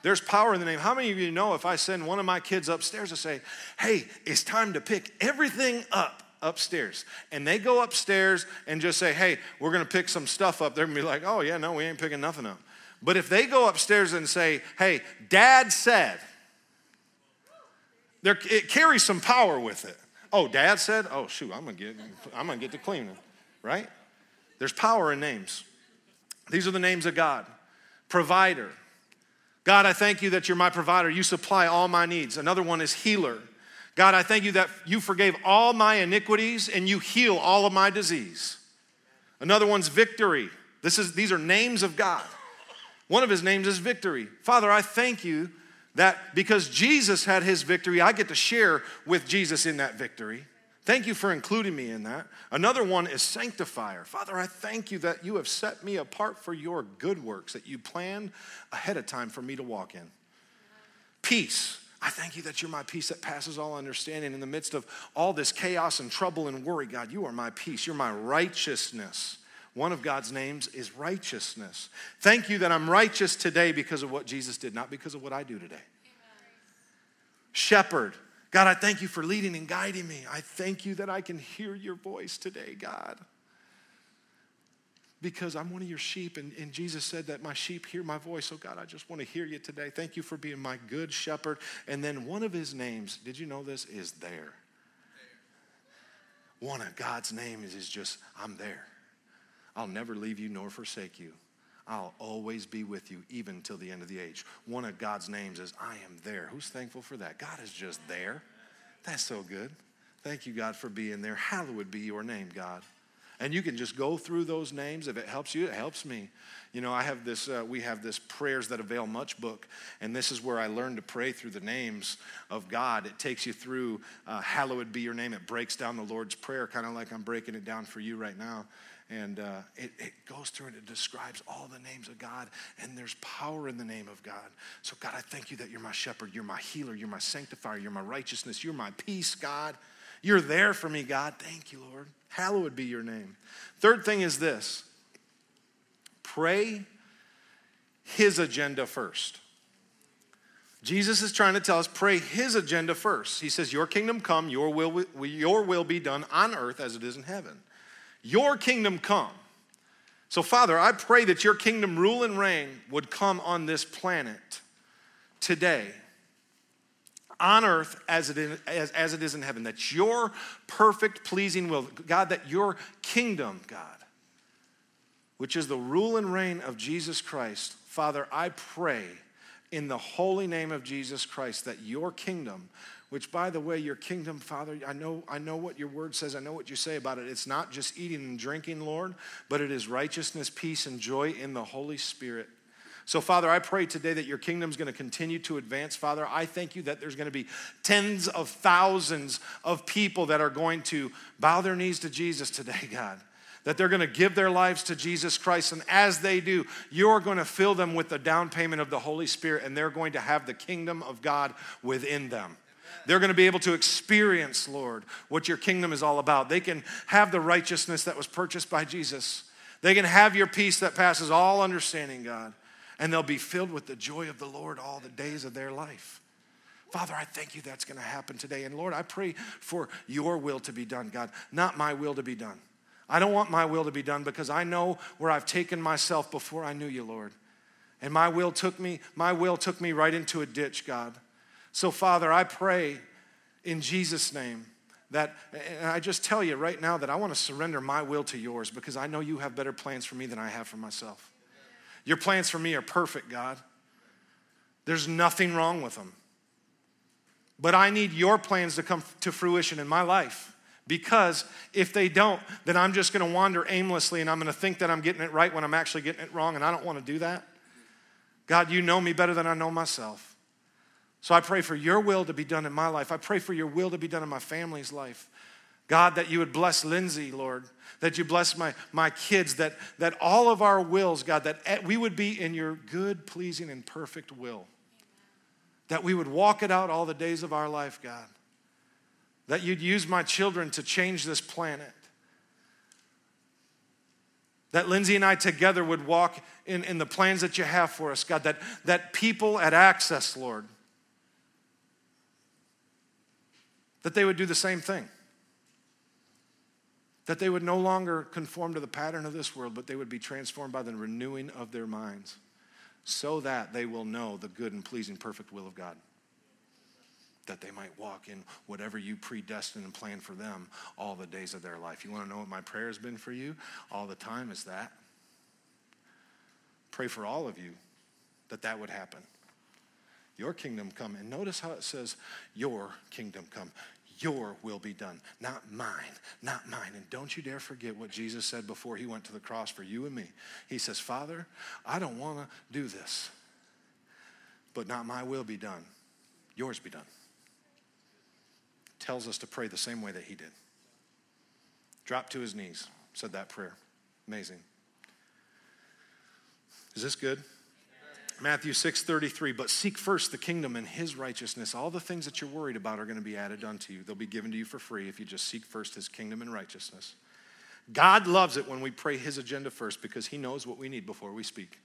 There's power in the name. How many of you know if I send one of my kids upstairs to say, hey, it's time to pick everything up upstairs. And they go upstairs and just say, hey, we're to pick some stuff up. They're to be like, oh, yeah, no, we ain't picking nothing up. But if they go upstairs and say, hey, dad said, there, it carries some power with it. Oh, dad said, oh, shoot, I'm to get, I'm to get to cleaning, right? There's power in names. These are the names of God. Provider. God, I thank you that you're my provider. You supply all my needs. Another one is healer. God, I thank you that you forgave all my iniquities and you heal all of my disease. Another one's victory. This is, these are names of God. One of his names is victory. Father, I thank you that because Jesus had his victory, I get to share with Jesus in that victory. Thank you for including me in that. Another one is sanctifier. Father, I thank you that you have set me apart for your good works that you planned ahead of time for me to walk in. Peace. I thank you that you're my peace that passes all understanding in the midst of all this chaos and trouble and worry. God, you are my peace. You're my righteousness. One of God's names is righteousness. Thank you that I'm righteous today because of what Jesus did, not because of what I do today. Shepherd. God, I thank you for leading and guiding me. I thank you that I can hear your voice today, God. Because I'm one of your sheep, and, and Jesus said that my sheep hear my voice. So, God, I just want to hear you today. Thank you for being my good shepherd. And then one of his names, did you know this, is there. One of God's names is just, I'm there. I'll never leave you nor forsake you. I'll always be with you, even till the end of the age. One of God's names is, I am there. Who's thankful for that? God is just there. That's so good. Thank you, God, for being there. Hallowed be your name, God. And you can just go through those names. If it helps you, it helps me. You know, I have this, uh, we have this Prayers That Avail Much book, and this is where I learned to pray through the names of God. It takes you through, uh, Hallowed be your name. It breaks down the Lord's Prayer, kind of like I'm breaking it down for you right now. And uh, it, it goes through and it describes all the names of God, and there's power in the name of God. So, God, I thank you that you're my shepherd, you're my healer, you're my sanctifier, you're my righteousness, you're my peace, God. You're there for me, God. Thank you, Lord. Hallowed be your name. Third thing is this pray his agenda first. Jesus is trying to tell us pray his agenda first. He says, Your kingdom come, your will, your will be done on earth as it is in heaven. Your kingdom come. So, Father, I pray that your kingdom rule and reign would come on this planet today, on earth as it, is, as, as it is in heaven. That your perfect, pleasing will, God, that your kingdom, God, which is the rule and reign of Jesus Christ, Father, I pray in the holy name of Jesus Christ that your kingdom which by the way your kingdom father i know i know what your word says. I know what you say about it. It's not just eating and drinking lord but it is righteousness peace and joy in the holy spirit so, Father, I pray today that your kingdom is going to continue to advance. Father, I thank you that there's going to be tens of thousands of people that are going to bow their knees to Jesus today, God. That they're going to give their lives to Jesus Christ. And as they do, you're going to fill them with the down payment of the Holy Spirit, and they're going to have the kingdom of God within them. They're going to be able to experience, Lord, what your kingdom is all about. They can have the righteousness that was purchased by Jesus. They can have your peace that passes all understanding, God. And they'll be filled with the joy of the Lord all the days of their life. Father, I thank you that's going to happen today. And Lord, I pray for your will to be done, God, not my will to be done. I don't want my will to be done because I know where I've taken myself before I knew you, Lord. And my will took me, my will took me right into a ditch, God. So, Father, I pray in Jesus' name that, and I just tell you right now that I want to surrender my will to yours because I know you have better plans for me than I have for myself. Your plans for me are perfect, God. There's nothing wrong with them. But I need your plans to come to fruition in my life because if they don't, then I'm just going to wander aimlessly and I'm going to think that I'm getting it right when I'm actually getting it wrong, and I don't want to do that. God, you know me better than I know myself. So I pray for your will to be done in my life. I pray for your will to be done in my family's life. God, that you would bless Lindsay, Lord, that you bless my, my kids, that, that all of our wills, God, that we would be in your good, pleasing, and perfect will. That we would walk it out all the days of our life, God. That you'd use my children to change this planet. That Lindsay and I together would walk in, in the plans that you have for us, God. That, that people at Access, Lord, that they would do the same thing. That they would no longer conform to the pattern of this world, but they would be transformed by the renewing of their minds so that they will know the good and pleasing, perfect will of God. That they might walk in whatever you predestined and planned for them all the days of their life. You want to know what my prayer has been for you all the time? Is that. Pray for all of you that that would happen. Your kingdom come. And notice how it says, Your kingdom come. Your will be done, not mine, not mine. And don't you dare forget what Jesus said before he went to the cross for you and me. He says, Father, I don't want to do this, but not my will be done, yours be done. Tells us to pray the same way that he did. Dropped to his knees, said that prayer. Amazing. Is this good? Matthew 6 33, but seek first the kingdom and his righteousness. All the things that you're worried about are going to be added unto you. They'll be given to you for free if you just seek first his kingdom and righteousness. God loves it when we pray his agenda first because he knows what we need before we speak.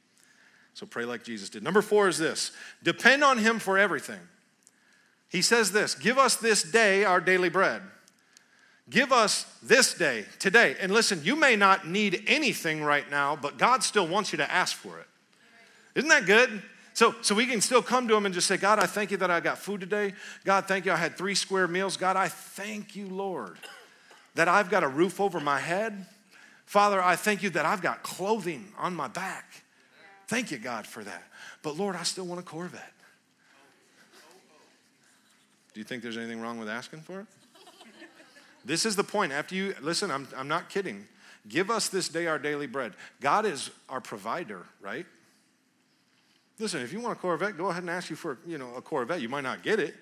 So pray like Jesus did. Number four is this depend on him for everything. He says this Give us this day our daily bread. Give us this day, today. And listen, you may not need anything right now, but God still wants you to ask for it. Isn't that good? So, so we can still come to Him and just say, God, I thank you that I got food today. God, thank you I had three square meals. God, I thank you, Lord, that I've got a roof over my head. Father, I thank you that I've got clothing on my back. Thank you, God, for that. But Lord, I still want a Corvette. Do you think there's anything wrong with asking for it? This is the point. After you, listen, I'm, I'm not kidding. Give us this day our daily bread. God is our provider, right? Listen, if you want a Corvette, go ahead and ask you for, you know, a Corvette. You might not get it,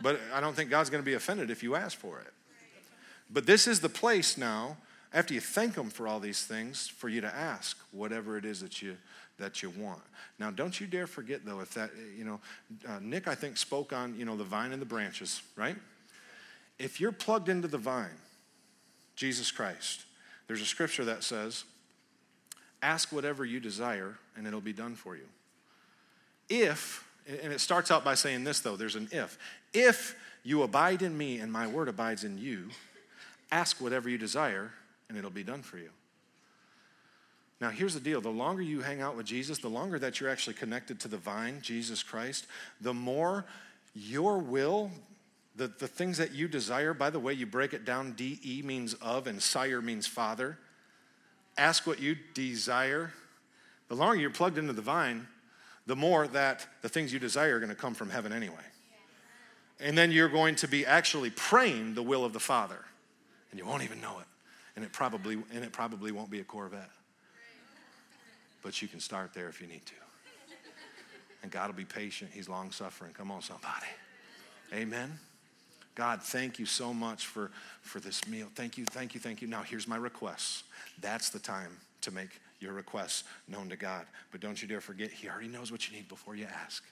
but I don't think God's going to be offended if you ask for it. But this is the place now, after you thank Him for all these things, for you to ask whatever it is that you that you want. Now, don't you dare forget though, if that, you know, uh, Nick I think spoke on, you know, the vine and the branches, right? If you're plugged into the vine, Jesus Christ, there's a scripture that says, ask whatever you desire and it'll be done for you. If, and it starts out by saying this though, there's an if. If you abide in me and my word abides in you, ask whatever you desire and it'll be done for you. Now, here's the deal the longer you hang out with Jesus, the longer that you're actually connected to the vine, Jesus Christ, the more your will, the, the things that you desire, by the way, you break it down, DE means of and sire means father. Ask what you desire. The longer you're plugged into the vine, the more that the things you desire are going to come from heaven anyway. And then you're going to be actually praying the will of the Father, and you won't even know it. And it probably, and it probably won't be a Corvette. But you can start there if you need to. And God will be patient. He's long suffering. Come on, somebody. Amen. God, thank you so much for, for this meal. Thank you, thank you, thank you. Now, here's my request. That's the time to make your requests known to God. But don't you dare forget, He already knows what you need before you ask.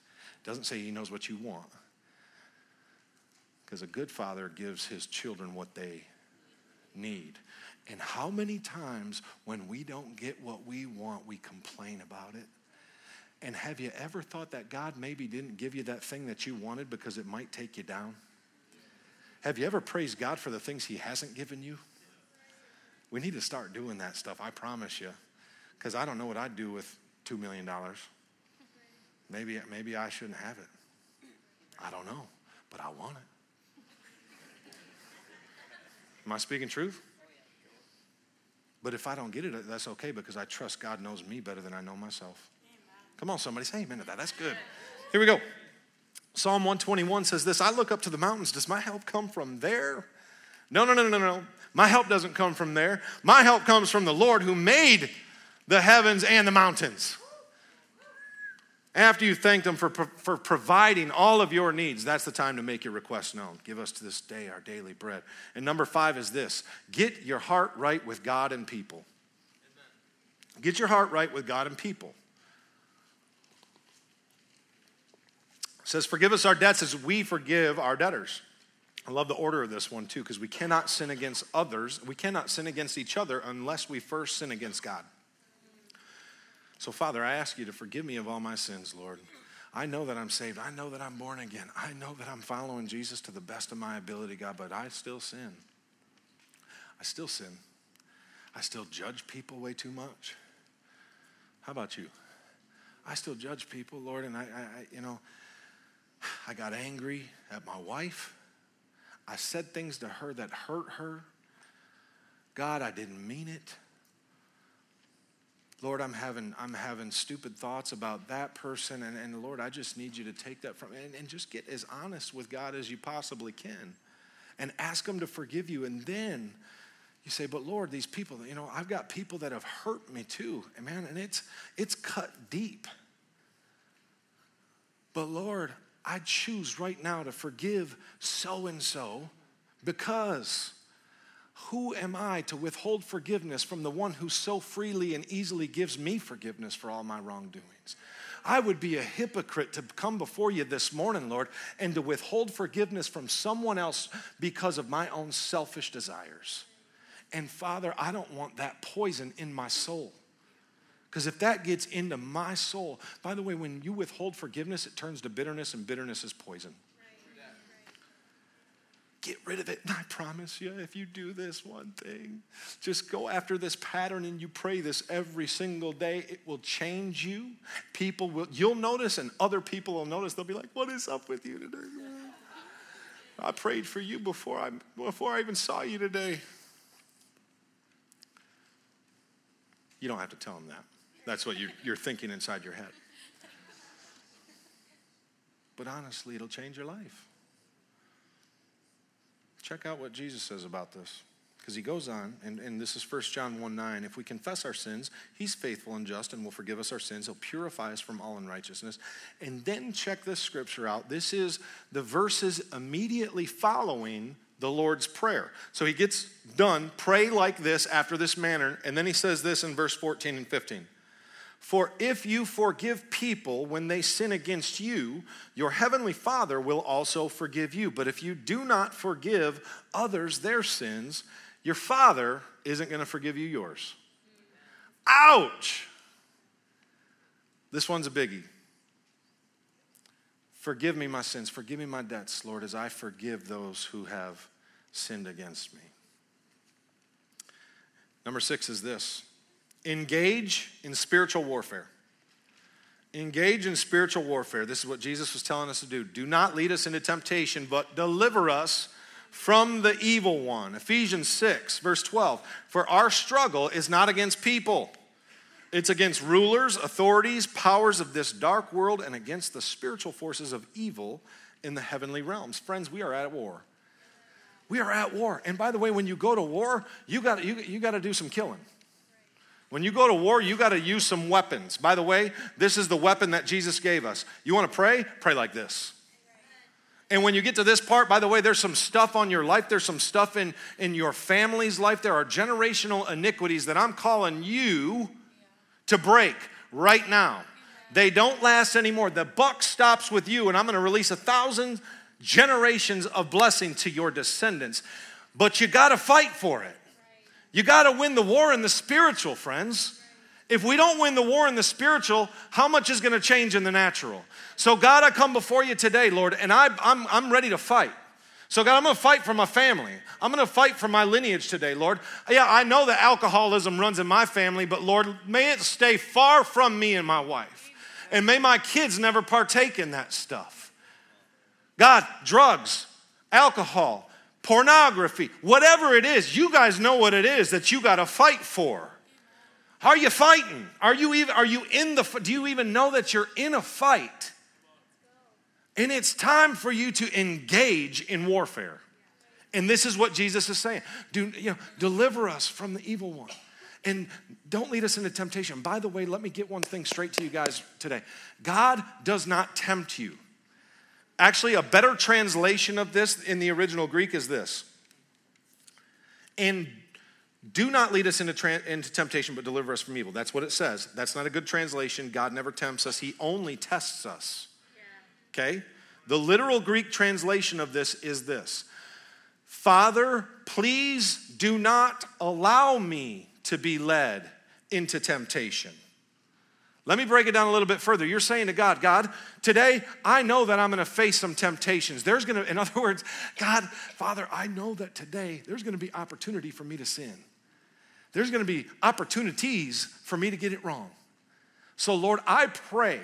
Doesn't say He knows what you want. Because a good father gives his children what they need. And how many times when we don't get what we want, we complain about it? And have you ever thought that God maybe didn't give you that thing that you wanted because it might take you down? Have you ever praised God for the things He hasn't given you? We need to start doing that stuff, I promise you. Because I don't know what I'd do with $2 million. Maybe, maybe I shouldn't have it. I don't know, but I want it. Am I speaking truth? But if I don't get it, that's okay because I trust God knows me better than I know myself. Come on, somebody say amen to that. That's good. Here we go. Psalm 121 says this I look up to the mountains. Does my help come from there? No, no, no, no, no. My help doesn't come from there. My help comes from the Lord who made the heavens and the mountains. After you thanked Him for, for providing all of your needs, that's the time to make your request known. Give us to this day our daily bread. And number five is this get your heart right with God and people. Get your heart right with God and people. It says, Forgive us our debts as we forgive our debtors. I love the order of this one too, because we cannot sin against others. We cannot sin against each other unless we first sin against God. So, Father, I ask you to forgive me of all my sins, Lord. I know that I'm saved. I know that I'm born again. I know that I'm following Jesus to the best of my ability, God, but I still sin. I still sin. I still judge people way too much. How about you? I still judge people, Lord, and I, I you know, I got angry at my wife. I said things to her that hurt her. God, I didn't mean it. Lord, I'm having, I'm having stupid thoughts about that person, and, and Lord, I just need you to take that from me. And, and just get as honest with God as you possibly can and ask Him to forgive you. And then you say, But Lord, these people, you know, I've got people that have hurt me too. And man, and it's it's cut deep. But Lord, I choose right now to forgive so and so because who am I to withhold forgiveness from the one who so freely and easily gives me forgiveness for all my wrongdoings? I would be a hypocrite to come before you this morning, Lord, and to withhold forgiveness from someone else because of my own selfish desires. And Father, I don't want that poison in my soul. Because if that gets into my soul, by the way, when you withhold forgiveness, it turns to bitterness, and bitterness is poison. Get rid of it. And I promise you, if you do this one thing, just go after this pattern and you pray this every single day, it will change you. People will, you'll notice, and other people will notice. They'll be like, What is up with you today? I prayed for you before I, before I even saw you today. You don't have to tell them that. That's what you're, you're thinking inside your head. But honestly, it'll change your life. Check out what Jesus says about this. Because he goes on, and, and this is 1 John 1 9. If we confess our sins, he's faithful and just and will forgive us our sins. He'll purify us from all unrighteousness. And then check this scripture out. This is the verses immediately following the Lord's Prayer. So he gets done, pray like this after this manner, and then he says this in verse 14 and 15. For if you forgive people when they sin against you, your heavenly Father will also forgive you. But if you do not forgive others their sins, your Father isn't going to forgive you yours. Ouch! This one's a biggie. Forgive me my sins, forgive me my debts, Lord, as I forgive those who have sinned against me. Number six is this engage in spiritual warfare. Engage in spiritual warfare. This is what Jesus was telling us to do. Do not lead us into temptation, but deliver us from the evil one. Ephesians 6, verse 12. For our struggle is not against people, it's against rulers, authorities, powers of this dark world, and against the spiritual forces of evil in the heavenly realms. Friends, we are at war. We are at war. And by the way, when you go to war, you got you, you to do some killing. When you go to war, you got to use some weapons. By the way, this is the weapon that Jesus gave us. You want to pray? Pray like this. And when you get to this part, by the way, there's some stuff on your life, there's some stuff in, in your family's life. There are generational iniquities that I'm calling you to break right now. They don't last anymore. The buck stops with you, and I'm going to release a thousand generations of blessing to your descendants. But you got to fight for it. You got to win the war in the spiritual, friends. If we don't win the war in the spiritual, how much is going to change in the natural? So, God, I come before you today, Lord, and I, I'm, I'm ready to fight. So, God, I'm going to fight for my family. I'm going to fight for my lineage today, Lord. Yeah, I know that alcoholism runs in my family, but Lord, may it stay far from me and my wife. And may my kids never partake in that stuff. God, drugs, alcohol, pornography, whatever it is, you guys know what it is that you got to fight for. Are you fighting? Are you even are you in the do you even know that you're in a fight? And it's time for you to engage in warfare. And this is what Jesus is saying. Do you know, deliver us from the evil one. And don't lead us into temptation. By the way, let me get one thing straight to you guys today. God does not tempt you. Actually, a better translation of this in the original Greek is this. And do not lead us into, tra- into temptation, but deliver us from evil. That's what it says. That's not a good translation. God never tempts us, He only tests us. Okay? The literal Greek translation of this is this Father, please do not allow me to be led into temptation. Let me break it down a little bit further. You're saying to God, God, today I know that I'm going to face some temptations. There's going to, in other words, God, Father, I know that today there's going to be opportunity for me to sin. There's going to be opportunities for me to get it wrong. So, Lord, I pray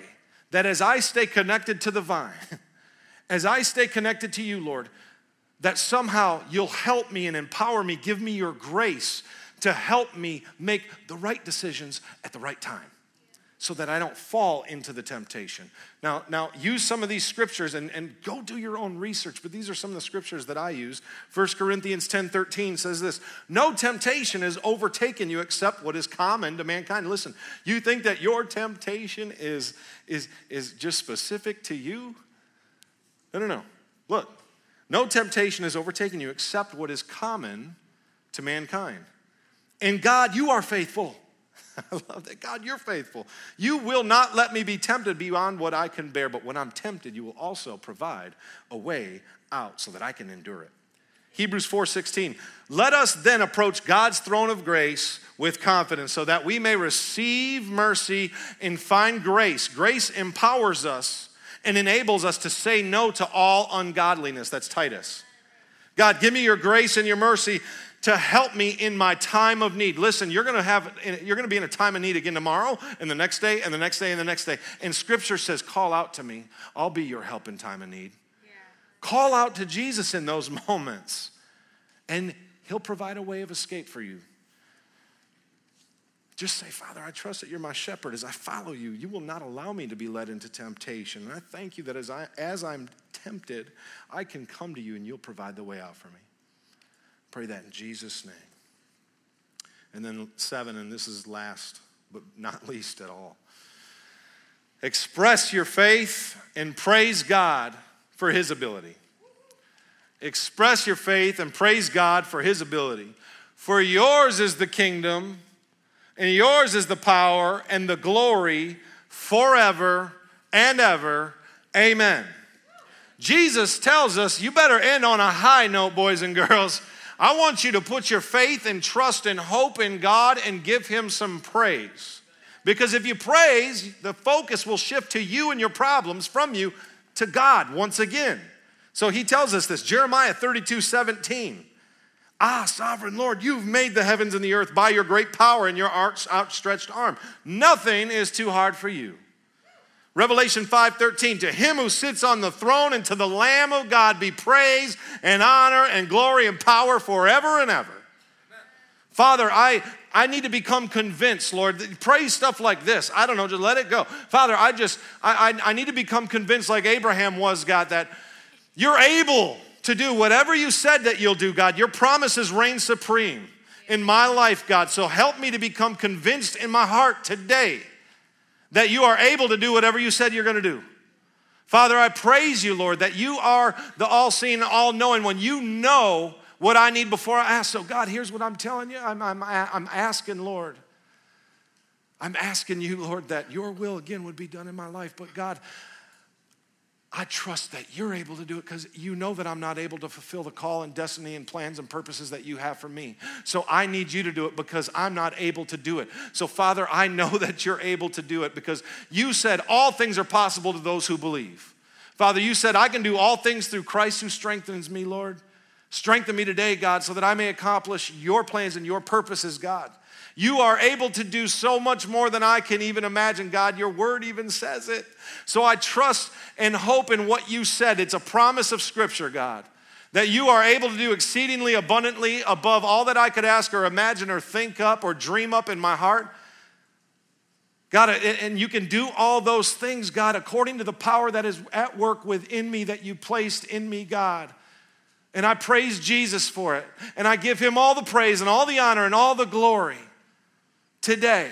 that as I stay connected to the vine, as I stay connected to you, Lord, that somehow you'll help me and empower me, give me your grace to help me make the right decisions at the right time so that I don't fall into the temptation. Now, now use some of these scriptures and, and go do your own research, but these are some of the scriptures that I use. 1 Corinthians 10 13 says this No temptation has overtaken you except what is common to mankind. Listen, you think that your temptation is, is, is just specific to you? No, no, no. Look, no temptation has overtaken you except what is common to mankind. And God, you are faithful I love that. God, you're faithful. You will not let me be tempted beyond what I can bear, but when I'm tempted, you will also provide a way out so that I can endure it. Hebrews 4:16 Let us then approach God's throne of grace with confidence so that we may receive mercy and find grace. Grace empowers us and enables us to say no to all ungodliness. That's Titus. God, give me your grace and your mercy to help me in my time of need. Listen, you're going to have you're going to be in a time of need again tomorrow and the next day and the next day and the next day. And scripture says, "Call out to me. I'll be your help in time of need." Yeah. Call out to Jesus in those moments. And he'll provide a way of escape for you. Just say, Father, I trust that you're my shepherd. As I follow you, you will not allow me to be led into temptation. And I thank you that as, I, as I'm tempted, I can come to you and you'll provide the way out for me. Pray that in Jesus' name. And then seven, and this is last, but not least at all. Express your faith and praise God for his ability. Express your faith and praise God for his ability. For yours is the kingdom, and yours is the power and the glory forever and ever. Amen. Jesus tells us you better end on a high note, boys and girls. I want you to put your faith and trust and hope in God and give Him some praise. Because if you praise, the focus will shift to you and your problems from you to God once again. So He tells us this Jeremiah 32 17. Ah, sovereign Lord, you've made the heavens and the earth by your great power and your outstretched arm. Nothing is too hard for you. Revelation 5:13 to him who sits on the throne and to the lamb of God be praise and honor and glory and power forever and ever. Father, I I need to become convinced, Lord. Pray stuff like this. I don't know, just let it go. Father, I just I, I, I need to become convinced like Abraham was, God, that you're able to do whatever you said that you'll do, God. Your promises reign supreme in my life, God. So help me to become convinced in my heart today that you are able to do whatever you said you're going to do. Father, I praise you, Lord, that you are the all seeing, all knowing one. You know what I need before I ask. So, God, here's what I'm telling you I'm, I'm, I'm asking, Lord. I'm asking you, Lord, that your will again would be done in my life. But, God, I trust that you're able to do it because you know that I'm not able to fulfill the call and destiny and plans and purposes that you have for me. So I need you to do it because I'm not able to do it. So, Father, I know that you're able to do it because you said all things are possible to those who believe. Father, you said, I can do all things through Christ who strengthens me, Lord. Strengthen me today, God, so that I may accomplish your plans and your purposes, God. You are able to do so much more than I can even imagine, God. Your word even says it. So I trust and hope in what you said. It's a promise of Scripture, God, that you are able to do exceedingly abundantly above all that I could ask or imagine or think up or dream up in my heart. God, and you can do all those things, God, according to the power that is at work within me that you placed in me, God. And I praise Jesus for it. And I give him all the praise and all the honor and all the glory today.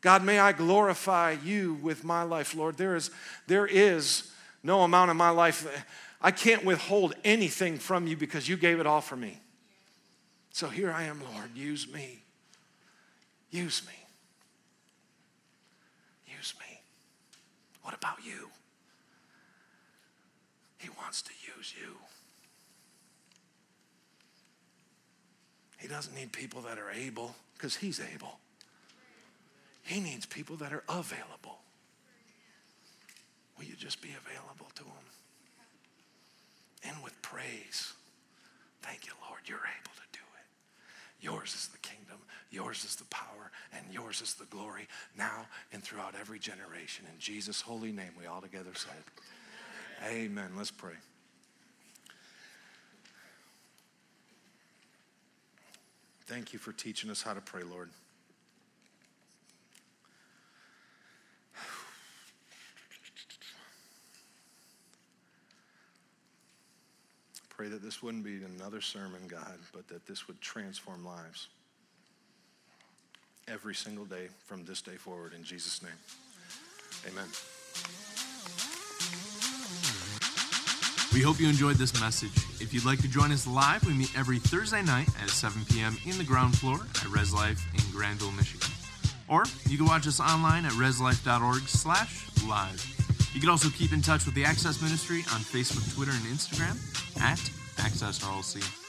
God, may I glorify you with my life, Lord. There is, there is no amount of my life. I can't withhold anything from you because you gave it all for me. So here I am, Lord. Use me. Use me. Use me. What about you? He wants to use you. He doesn't need people that are able because He's able. He needs people that are available. Will you just be available to Him? And with praise, thank you, Lord, you're able to do it. Yours is the kingdom, yours is the power, and yours is the glory now and throughout every generation. In Jesus' holy name, we all together said, Amen. Let's pray. Thank you for teaching us how to pray, Lord. Pray that this wouldn't be another sermon, God, but that this would transform lives every single day from this day forward. In Jesus' name, amen. We hope you enjoyed this message. If you'd like to join us live, we meet every Thursday night at 7 p.m. in the ground floor at Res Life in Grandville, Michigan. Or you can watch us online at reslife.org slash live. You can also keep in touch with the Access Ministry on Facebook, Twitter, and Instagram at Access RLC.